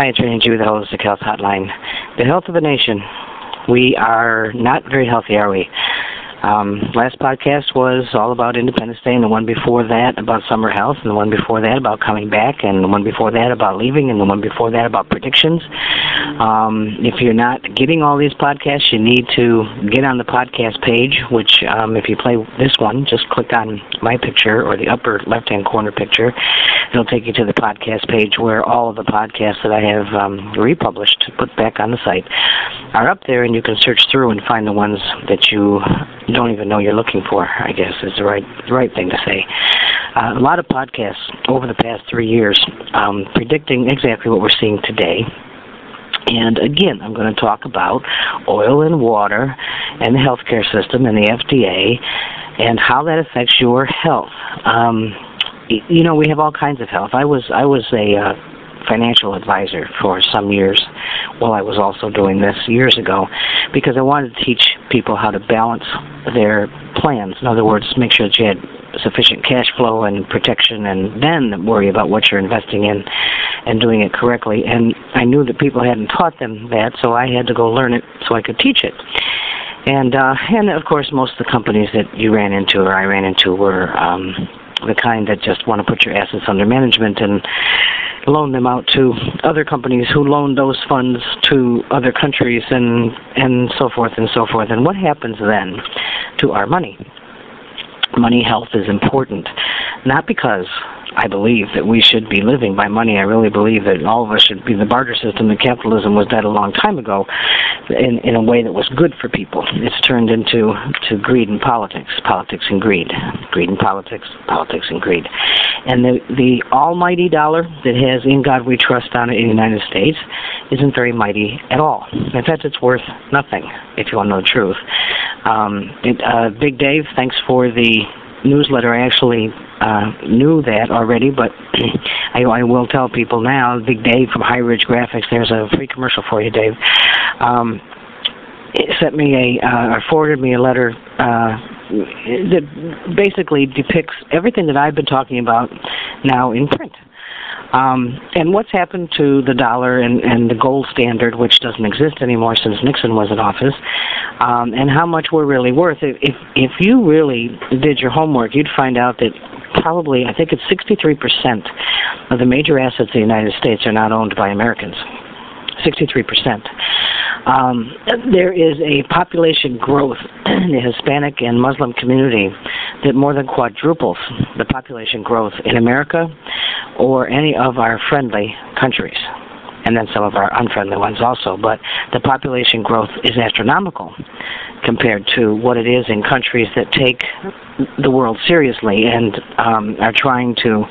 Hi, Attorney with the Holistic Health Hotline. The health of a nation. We are not very healthy, are we? Um, last podcast was all about Independence Day, and the one before that about summer health, and the one before that about coming back, and the one before that about leaving, and the one before that about predictions. Um, if you're not getting all these podcasts, you need to get on the podcast page, which um, if you play this one, just click on my picture or the upper left-hand corner picture. It'll take you to the podcast page where all of the podcasts that I have um, republished, put back on the site, are up there, and you can search through and find the ones that you don't even know you're looking for. I guess is the right the right thing to say. Uh, a lot of podcasts over the past three years um, predicting exactly what we're seeing today. And again, I'm going to talk about oil and water and the healthcare system and the FDA and how that affects your health. Um, you know, we have all kinds of health. I was I was a uh, financial advisor for some years while I was also doing this years ago because I wanted to teach people how to balance their plans. In other words, make sure that you had sufficient cash flow and protection and then worry about what you're investing in and doing it correctly. And I knew that people hadn't taught them that, so I had to go learn it so I could teach it. And uh, and of course, most of the companies that you ran into or I ran into were um, the kind that just want to put your assets under management and loan them out to other companies who loan those funds to other countries and and so forth and so forth. And what happens then to our money? Money health is important, not because I believe that we should be living by money. I really believe that all of us should be the barter system. That capitalism was dead a long time ago, in in a way that was good for people. It's turned into to greed and politics, politics and greed, greed and politics, politics and greed. And the the almighty dollar that has "In God We Trust" on it in the United States isn't very mighty at all. In fact, it's worth nothing if you want to know the truth. Um, it, uh, Big Dave, thanks for the newsletter. I actually uh, knew that already, but I, I will tell people now. Big Dave from High Ridge Graphics. There's a free commercial for you, Dave. Um, it sent me a uh, or forwarded me a letter uh, that basically depicts everything that I've been talking about now in print. Um, and what's happened to the dollar and, and the gold standard, which doesn't exist anymore since Nixon was in office, um, and how much we're really worth. If, if if you really did your homework, you'd find out that probably I think it's 63% of the major assets of the United States are not owned by Americans. 63%. Um, there is a population growth in the Hispanic and Muslim community that more than quadruples the population growth in America or any of our friendly countries and then some of our unfriendly ones also. But the population growth is astronomical compared to what it is in countries that take the world seriously and um, are trying to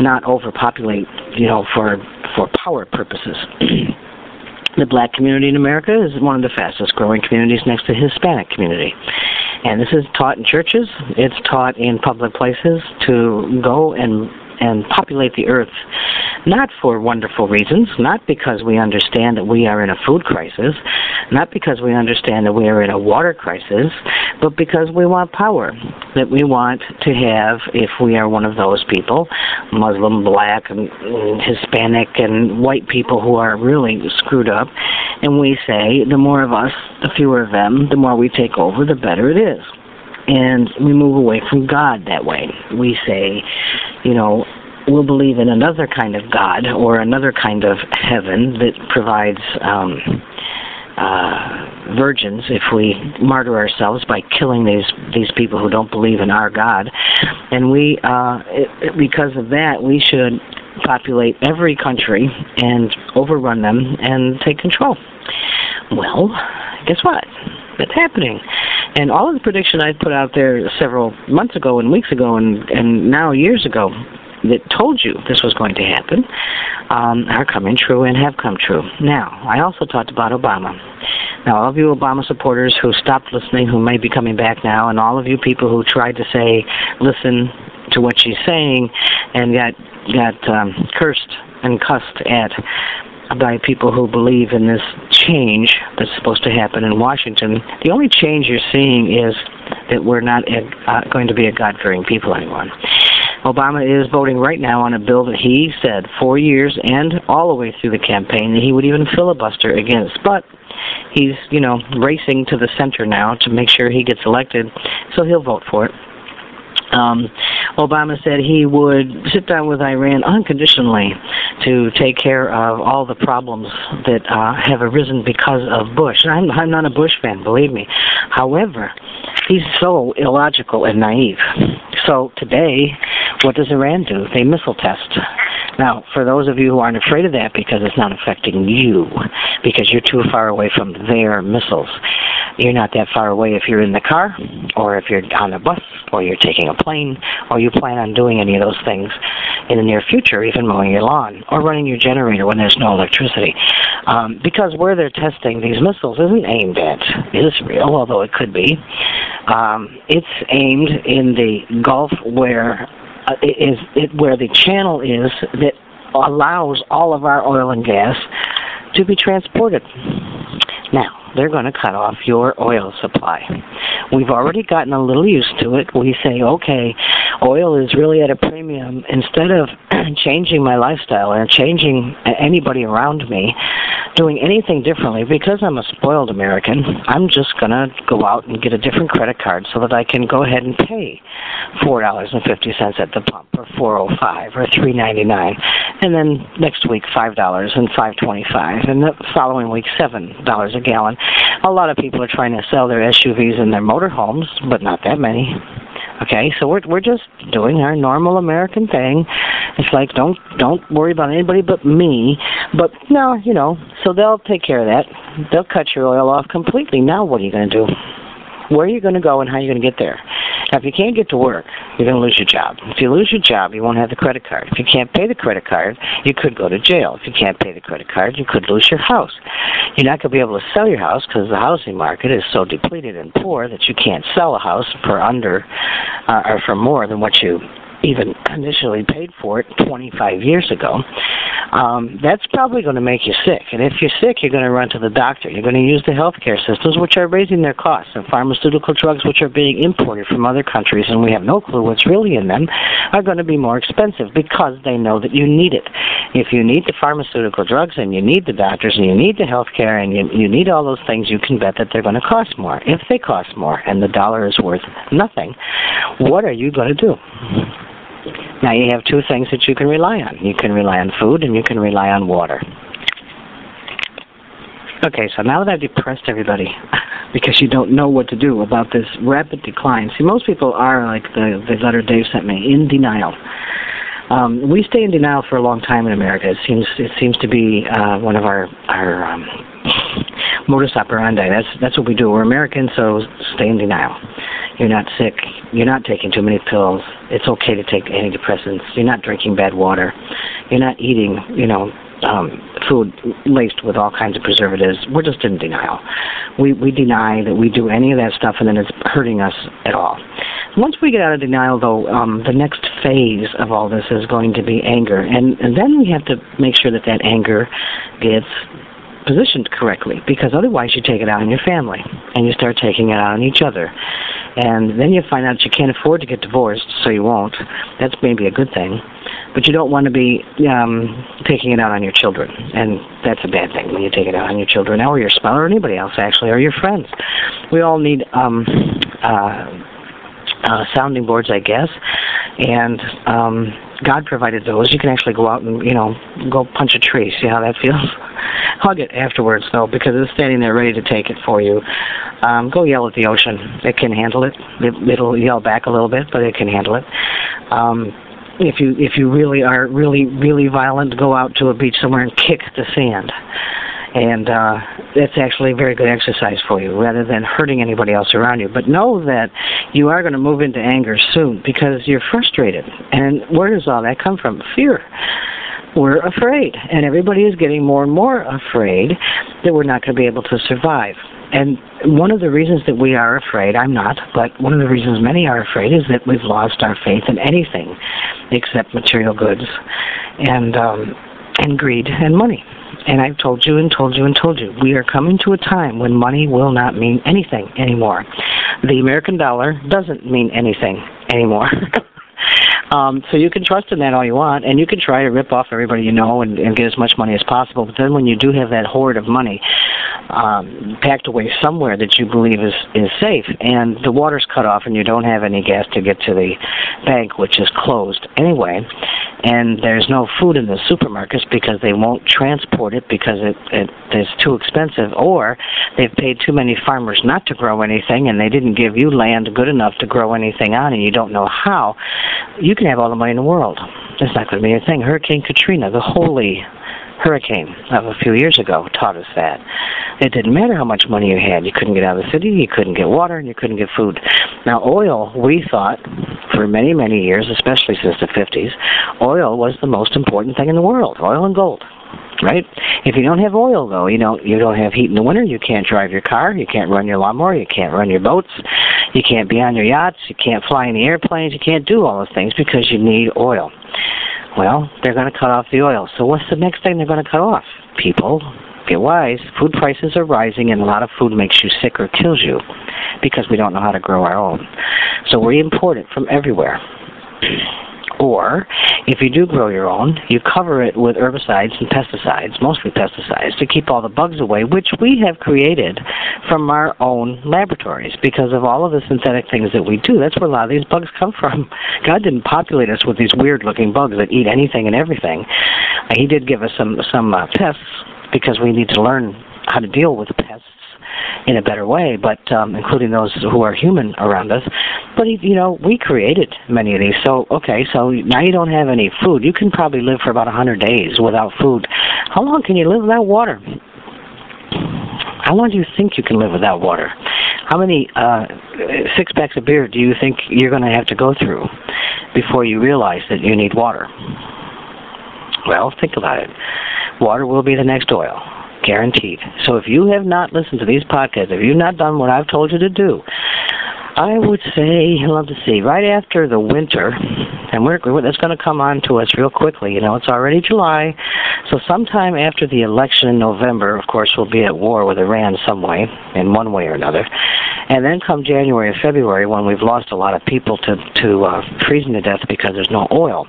not overpopulate, you know, for for power purposes. The black community in America is one of the fastest growing communities next to the Hispanic community. And this is taught in churches, it's taught in public places to go and and populate the earth not for wonderful reasons, not because we understand that we are in a food crisis, not because we understand that we are in a water crisis, but because we want power. That we want to have, if we are one of those people, Muslim, black, and Hispanic, and white people who are really screwed up, and we say the more of us, the fewer of them, the more we take over, the better it is and we move away from God that way. We say, you know, we'll believe in another kind of God or another kind of heaven that provides um, uh, virgins if we martyr ourselves by killing these these people who don't believe in our God, and we uh, it, because of that we should populate every country and overrun them and take control. Well, guess what? That's happening. And all of the prediction I put out there several months ago and weeks ago and, and now years ago that told you this was going to happen um, are coming true and have come true. Now, I also talked about Obama. Now, all of you Obama supporters who stopped listening, who may be coming back now, and all of you people who tried to say, listen to what she's saying, and got got um, cursed and cussed at by people who believe in this change that's supposed to happen in Washington. The only change you're seeing is that we're not uh, going to be a God-fearing people anymore. Obama is voting right now on a bill that he said four years and all the way through the campaign that he would even filibuster against. But he's, you know, racing to the center now to make sure he gets elected, so he'll vote for it. Um, Obama said he would sit down with Iran unconditionally to take care of all the problems that uh, have arisen because of Bush. And I'm, I'm not a Bush fan, believe me. However, he's so illogical and naive. So today, what does Iran do? They missile test. Now, for those of you who aren't afraid of that because it's not affecting you, because you're too far away from their missiles, you're not that far away if you're in the car, or if you're on a bus, or you're taking a plane, or you plan on doing any of those things in the near future, even mowing your lawn, or running your generator when there's no electricity. Um, because where they're testing these missiles isn't aimed at Israel, although it could be. Um, it's aimed in the Gulf where uh, is it, where the channel is that allows all of our oil and gas to be transported. Now, they're going to cut off your oil supply. We've already gotten a little used to it. We say, okay, oil is really at a premium. Instead of changing my lifestyle and changing anybody around me, doing anything differently, because I'm a spoiled American, I'm just going to go out and get a different credit card so that I can go ahead and pay $4.50 at the pump or 405 or 399 and then next week $5 and 525 and the following week $7 a gallon. A lot of people are trying to sell their SUVs and their motorhomes, but not that many. Okay, so we're we're just doing our normal American thing. It's like don't don't worry about anybody but me. But no, you know, so they'll take care of that. They'll cut your oil off completely. Now what are you going to do? Where are you going to go and how are you going to get there? Now, if you can't get to work, you're going to lose your job. If you lose your job, you won't have the credit card. If you can't pay the credit card, you could go to jail. If you can't pay the credit card, you could lose your house. You're not going to be able to sell your house because the housing market is so depleted and poor that you can't sell a house for under uh, or for more than what you even initially paid for it 25 years ago, um, that's probably going to make you sick. And if you're sick, you're going to run to the doctor. You're going to use the healthcare systems, which are raising their costs, and pharmaceutical drugs, which are being imported from other countries, and we have no clue what's really in them, are going to be more expensive because they know that you need it. If you need the pharmaceutical drugs, and you need the doctors, and you need the healthcare, and you, you need all those things, you can bet that they're going to cost more. If they cost more, and the dollar is worth nothing, what are you going to do? Now you have two things that you can rely on. You can rely on food and you can rely on water. Okay, so now that I've depressed everybody because you don't know what to do about this rapid decline. See, most people are like the, the letter Dave sent me, in denial. Um, we stay in denial for a long time in America. It seems it seems to be uh, one of our our um, modus operandi. That's that's what we do. We're Americans, so stay in denial. You're not sick. You're not taking too many pills. It's okay to take antidepressants. You're not drinking bad water. You're not eating, you know, um, food laced with all kinds of preservatives. We're just in denial. We we deny that we do any of that stuff, and then it's hurting us at all. Once we get out of denial, though, um, the next phase of all this is going to be anger, and, and then we have to make sure that that anger gets positioned correctly because otherwise you take it out on your family and you start taking it out on each other and then you find out you can't afford to get divorced so you won't. That's maybe a good thing. But you don't want to be um taking it out on your children. And that's a bad thing when you take it out on your children or your spouse or anybody else actually or your friends. We all need um uh uh sounding boards i guess and um God provided those. You can actually go out and, you know, go punch a tree. See how that feels? Hug it afterwards, though, because it's standing there ready to take it for you. Um, go yell at the ocean. It can handle it. it. It'll yell back a little bit, but it can handle it. Um, if you if you really are really really violent, go out to a beach somewhere and kick the sand and uh, it's actually a very good exercise for you rather than hurting anybody else around you. But know that you are going to move into anger soon because you're frustrated. And where does all that come from? Fear. We're afraid, and everybody is getting more and more afraid that we're not going to be able to survive. And one of the reasons that we are afraid, I'm not, but one of the reasons many are afraid is that we've lost our faith in anything except material goods and um, and greed and money. And I've told you and told you and told you, we are coming to a time when money will not mean anything anymore. The American dollar doesn't mean anything anymore. Um, so you can trust in that all you want, and you can try to rip off everybody you know and, and get as much money as possible. But then when you do have that hoard of money um, packed away somewhere that you believe is is safe, and the water's cut off, and you don't have any gas to get to the bank, which is closed anyway, and there's no food in the supermarkets because they won't transport it because it, it is too expensive, or they've paid too many farmers not to grow anything, and they didn't give you land good enough to grow anything on, and you don't know how. You can have all the money in the world. It's not going to be a thing. Hurricane Katrina, the holy hurricane of a few years ago taught us that. It didn't matter how much money you had. You couldn't get out of the city, you couldn't get water, and you couldn't get food. Now, oil, we thought, for many, many years, especially since the 50s, oil was the most important thing in the world, oil and gold right? If you don't have oil, though, you don't you don't have heat in the winter. You can't drive your car. You can't run your lawnmower. You can't run your boats. You can't be on your yachts. You can't fly in the airplanes. You can't do all those things because you need oil. Well, they're going to cut off the oil. So what's the next thing they're going to cut off? People, get wise. Food prices are rising, and a lot of food makes you sick or kills you because we don't know how to grow our own. So we import it from everywhere. Or, if you do grow your own, you cover it with herbicides and pesticides, mostly pesticides, to keep all the bugs away, which we have created from our own laboratories because of all of the synthetic things that we do. That's where a lot of these bugs come from. God didn't populate us with these weird looking bugs that eat anything and everything. He did give us some, some uh, pests because we need to learn how to deal with pests in a better way, but um, including those who are human around us. But you know, we created many of these. So okay, so now you don't have any food. You can probably live for about a hundred days without food. How long can you live without water? How long do you think you can live without water? How many uh, six packs of beer do you think you're going to have to go through before you realize that you need water? Well, think about it. Water will be the next oil guaranteed. So if you have not listened to these podcasts, if you've not done what I've told you to do, I would say, love to see, right after the winter, and we're, that's going to come on to us real quickly. You know, it's already July, so sometime after the election in November, of course, we'll be at war with Iran some way, in one way or another. And then come January or February, when we've lost a lot of people to, to uh, freezing to death because there's no oil,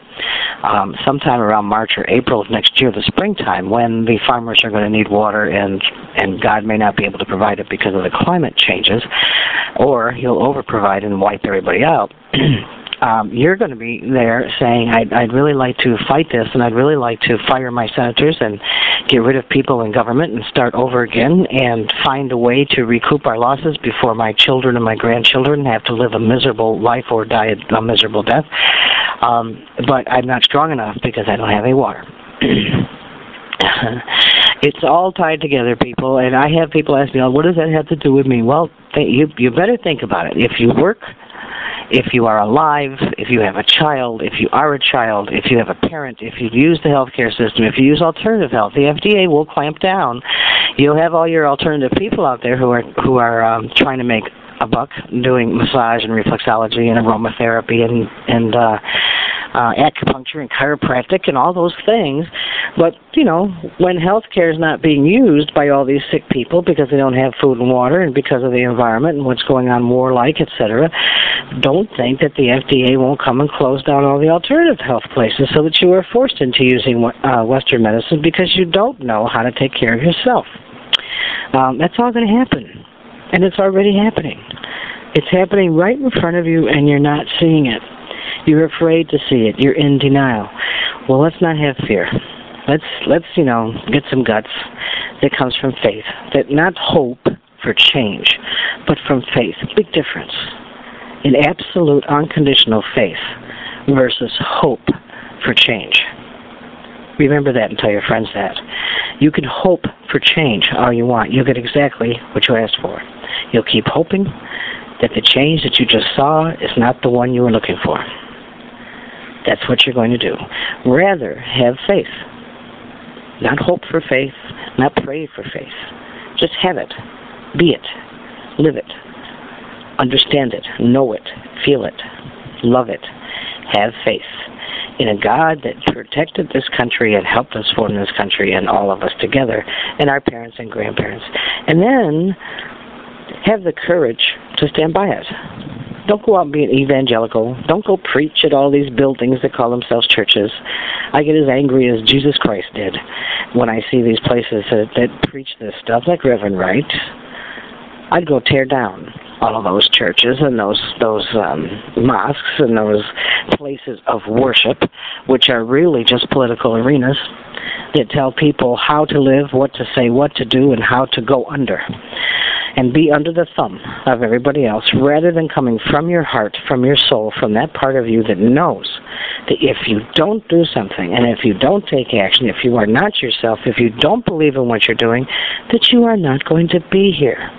um, sometime around March or April of next year, the springtime, when the farmers are going to need water and, and God may not be able to provide it because of the climate changes, or he'll overprovide and wipe everybody out. um, you're going to be there saying, I'd, I'd really like to fight this, and I'd really like to fire my senators and get rid of people in government and start over again and find a way to recoup our losses before my children and my grandchildren have to live a miserable life or die a miserable death. Um, but I'm not strong enough because I don't have any water. it's all tied together, people. And I have people ask me, oh, "What does that have to do with me?" Well, th- you you better think about it. If you work, if you are alive, if you have a child, if you are a child, if you have a parent, if you use the healthcare system, if you use alternative health, the FDA will clamp down. You'll have all your alternative people out there who are who are um, trying to make a buck doing massage and reflexology and aromatherapy and and uh uh, acupuncture and chiropractic and all those things. But, you know, when healthcare is not being used by all these sick people because they don't have food and water and because of the environment and what's going on war-like, etc., don't think that the FDA won't come and close down all the alternative health places so that you are forced into using uh, Western medicine because you don't know how to take care of yourself. Um, that's all going to happen. And it's already happening. It's happening right in front of you and you're not seeing it. You're afraid to see it. You're in denial. Well, let's not have fear. Let's let's you know get some guts that comes from faith. That not hope for change, but from faith. Big difference in absolute unconditional faith versus hope for change. Remember that and tell your friends that. You can hope for change all you want. You'll get exactly what you asked for. You'll keep hoping that the change that you just saw is not the one you were looking for. That's what you're going to do. Rather, have faith. Not hope for faith, not pray for faith. Just have it. Be it. Live it. Understand it. Know it. Feel it. Love it. Have faith in a God that protected this country and helped us form this country and all of us together, and our parents and grandparents. And then have the courage to stand by it Don't go out and be an evangelical. Don't go preach at all these buildings that call themselves churches. I get as angry as Jesus Christ did when I see these places that, that preach this stuff, like Reverend Wright. I'd go tear down all of those churches and those those um, mosques and those places of worship, which are really just political arenas that tell people how to live, what to say, what to do, and how to go under. And be under the thumb of everybody else rather than coming from your heart, from your soul, from that part of you that knows that if you don't do something and if you don't take action, if you are not yourself, if you don't believe in what you're doing, that you are not going to be here.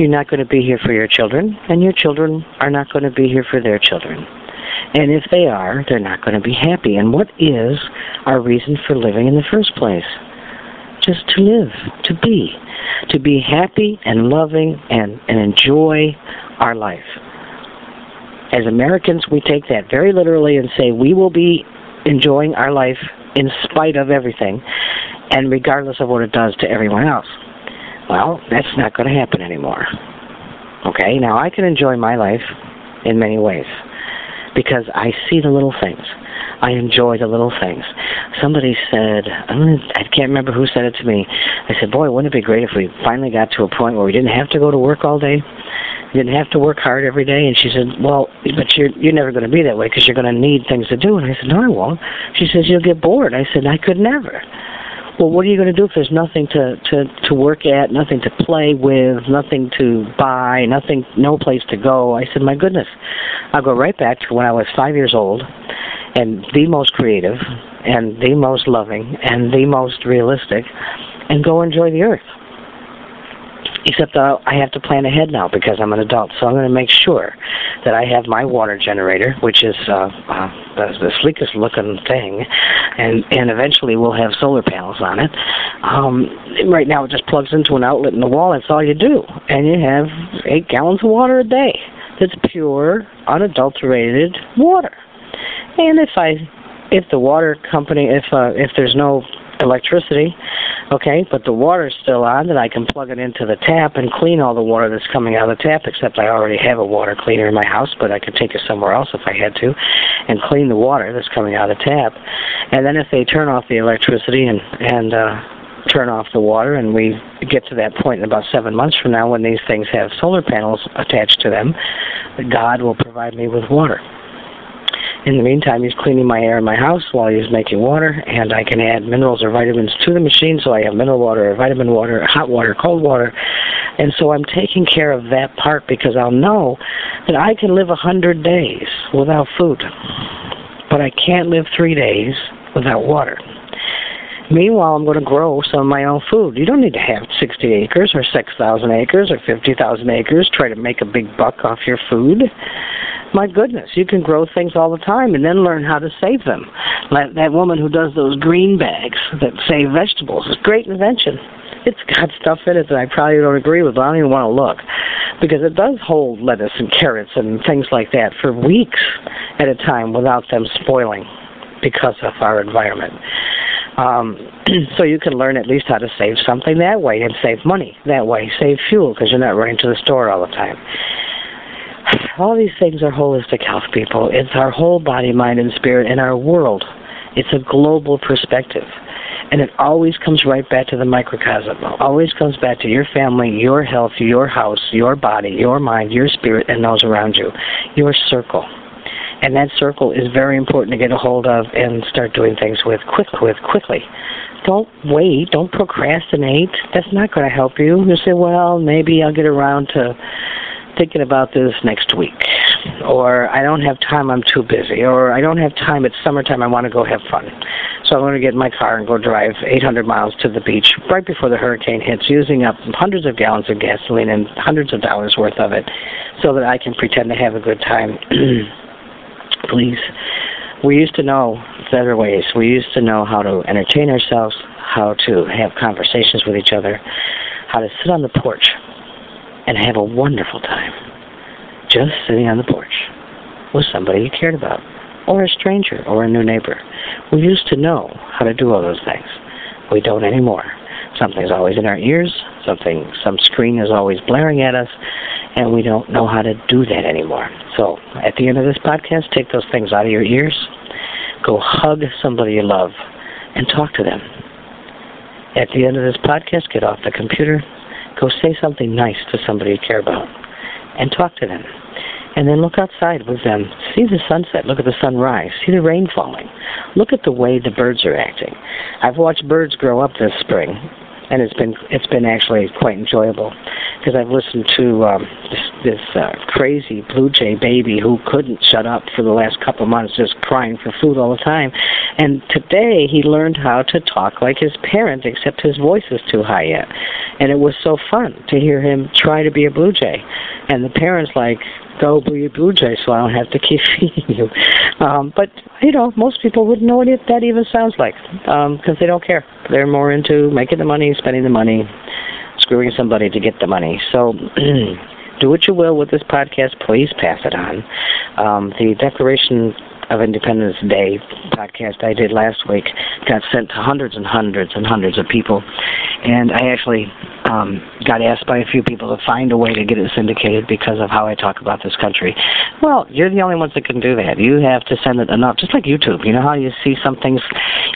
You're not going to be here for your children, and your children are not going to be here for their children. And if they are, they're not going to be happy. And what is our reason for living in the first place? Just to live, to be, to be happy and loving and, and enjoy our life. As Americans, we take that very literally and say we will be enjoying our life in spite of everything and regardless of what it does to everyone else. Well, that's not going to happen anymore. Okay, now I can enjoy my life in many ways because I see the little things. I enjoy the little things. Somebody said, I can't remember who said it to me. I said, boy, wouldn't it be great if we finally got to a point where we didn't have to go to work all day? Didn't have to work hard every day. And she said, well, but you're, you're never going to be that way because you're going to need things to do. And I said, no, I won't. She says, you'll get bored. I said, I could never well, what are you going to do if there's nothing to, to, to work at, nothing to play with, nothing to buy, nothing, no place to go? I said, my goodness, I'll go right back to when I was five years old and the most creative and the most loving and the most realistic and go enjoy the earth. Except uh, I have to plan ahead now because I'm an adult, so I'm going to make sure that I have my water generator, which is uh, uh, the, the sleekest looking thing, and and eventually we'll have solar panels on it. Um, right now, it just plugs into an outlet in the wall. That's all you do, and you have eight gallons of water a day. That's pure, unadulterated water. And if I, if the water company, if uh, if there's no electricity, okay, but the water's still on, then I can plug it into the tap and clean all the water that's coming out of the tap, except I already have a water cleaner in my house, but I could take it somewhere else if I had to, and clean the water that's coming out of the tap. And then if they turn off the electricity and, and, uh, turn off the water and we get to that point in about seven months from now when these things have solar panels attached to them, God will provide me with water. In the meantime, he's cleaning my air in my house while he's making water, and I can add minerals or vitamins to the machine, so I have mineral water, or vitamin water, hot water, cold water. And so I'm taking care of that part because I'll know that I can live a hundred days without food, but I can't live three days without water. Meanwhile, I'm going to grow some of my own food. You don't need to have 60 acres or 6,000 acres or 50,000 acres. Try to make a big buck off your food my goodness, you can grow things all the time and then learn how to save them. Like that woman who does those green bags that save vegetables. It's a great invention. It's got stuff in it that I probably don't agree with, but I don't even want to look. Because it does hold lettuce and carrots and things like that for weeks at a time without them spoiling because of our environment. Um, so you can learn at least how to save something that way and save money that way, save fuel because you're not running to the store all the time all these things are holistic health, people. It's our whole body, mind, and spirit in our world. It's a global perspective. And it always comes right back to the microcosm. Always comes back to your family, your health, your house, your body, your mind, your spirit, and those around you. Your circle. And that circle is very important to get a hold of and start doing things with quick with quickly. Don't wait, don't procrastinate. That's not going to help you. You say, well, maybe I'll get around to thinking about this next week. Or I don't have time, I'm too busy. Or I don't have time, it's summertime, I want to go have fun. So I'm going to get in my car and go drive 800 miles to the beach right before the hurricane hits, using up hundreds of gallons of gasoline and hundreds of dollars worth of it so that I can pretend to have a good time. Please. We used to know better ways. We used to know how to entertain ourselves, how to have conversations with each other, how to sit on the porch and have a wonderful time just sitting on the porch with somebody you cared about, or a stranger, or a new neighbor. We used to know how to do all those things. We don't anymore. Something's always in our ears, something, some screen is always blaring at us, and we don't know how to do that anymore. So at the end of this podcast, take those things out of your ears, go hug somebody you love, and talk to them. At the end of this podcast, get off the computer, go say something nice to somebody you care about, and talk to them. And then look outside with them. See the sunset. Look at the sunrise. See the rain falling. Look at the way the birds are acting. I've watched birds grow up this spring, and it's been it's been actually quite enjoyable because I've listened to um, this this uh, crazy blue jay baby who couldn't shut up for the last couple of months, just crying for food all the time. And today he learned how to talk like his parent, except his voice is too high yet. And it was so fun to hear him try to be a blue jay, and the parents like go be a blue jay so I don't have to keep feeding you. Um, but, you know, most people wouldn't know what that even sounds like because um, they don't care. They're more into making the money, spending the money, screwing somebody to get the money. So do what you will with this podcast. Please pass it on. Um, the Declaration of Independence Day podcast I did last week got sent to hundreds and hundreds and hundreds of people, and I actually um, got asked by a few people to find a way to get it syndicated because of how I talk about this country. Well, you're the only ones that can do that. You have to send it enough, just like YouTube. You know how you see some things,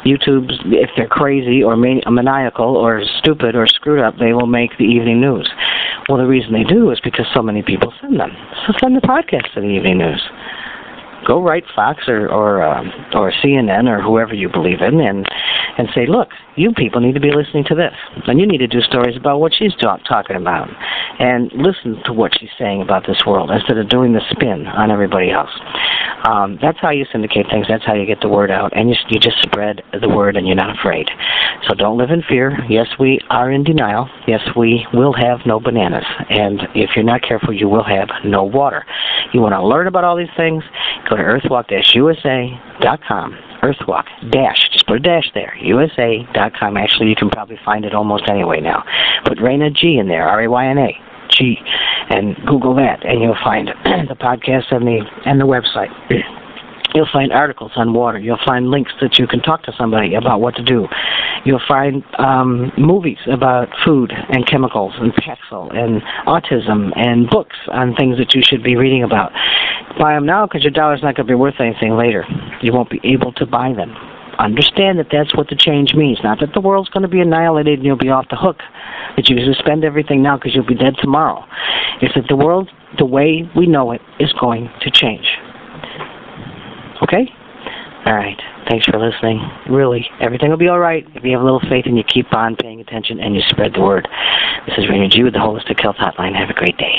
YouTube's if they're crazy or maniacal or stupid or screwed up, they will make the evening news. Well, the reason they do is because so many people send them. So send the podcast to the evening news go write Fox or or um, or CNN or whoever you believe in, and and say, look, you people need to be listening to this, and you need to do stories about what she's talk, talking about, and listen to what she's saying about this world instead of doing the spin on everybody else. Um, that's how you syndicate things. That's how you get the word out, and you you just spread the word, and you're not afraid. So don't live in fear. Yes, we are in denial. Yes, we will have no bananas, and if you're not careful, you will have no water. You want to learn about all these things? Go to earthwalk-usa.com. Earthwalk dash, just put a dash there, USA.com. Actually, you can probably find it almost anyway now. Put Rayna G in there, R-A-Y-N-A, G, and Google that, and you'll find the podcast and the and the website. You'll find articles on water. You'll find links that you can talk to somebody about what to do. You'll find um, movies about food and chemicals and Paxil and autism and books on things that you should be reading about. Buy them now because your dollar's not going to be worth anything later. You won't be able to buy them. Understand that that's what the change means. Not that the world's going to be annihilated and you'll be off the hook. That you suspend everything now because you'll be dead tomorrow. It's that the world, the way we know it, is going to change. Okay? All right. Thanks for listening. Really, everything will be all right if you have a little faith and you keep on paying attention and you spread the word. This is Rayna G with the Holistic Health Hotline. Have a great day.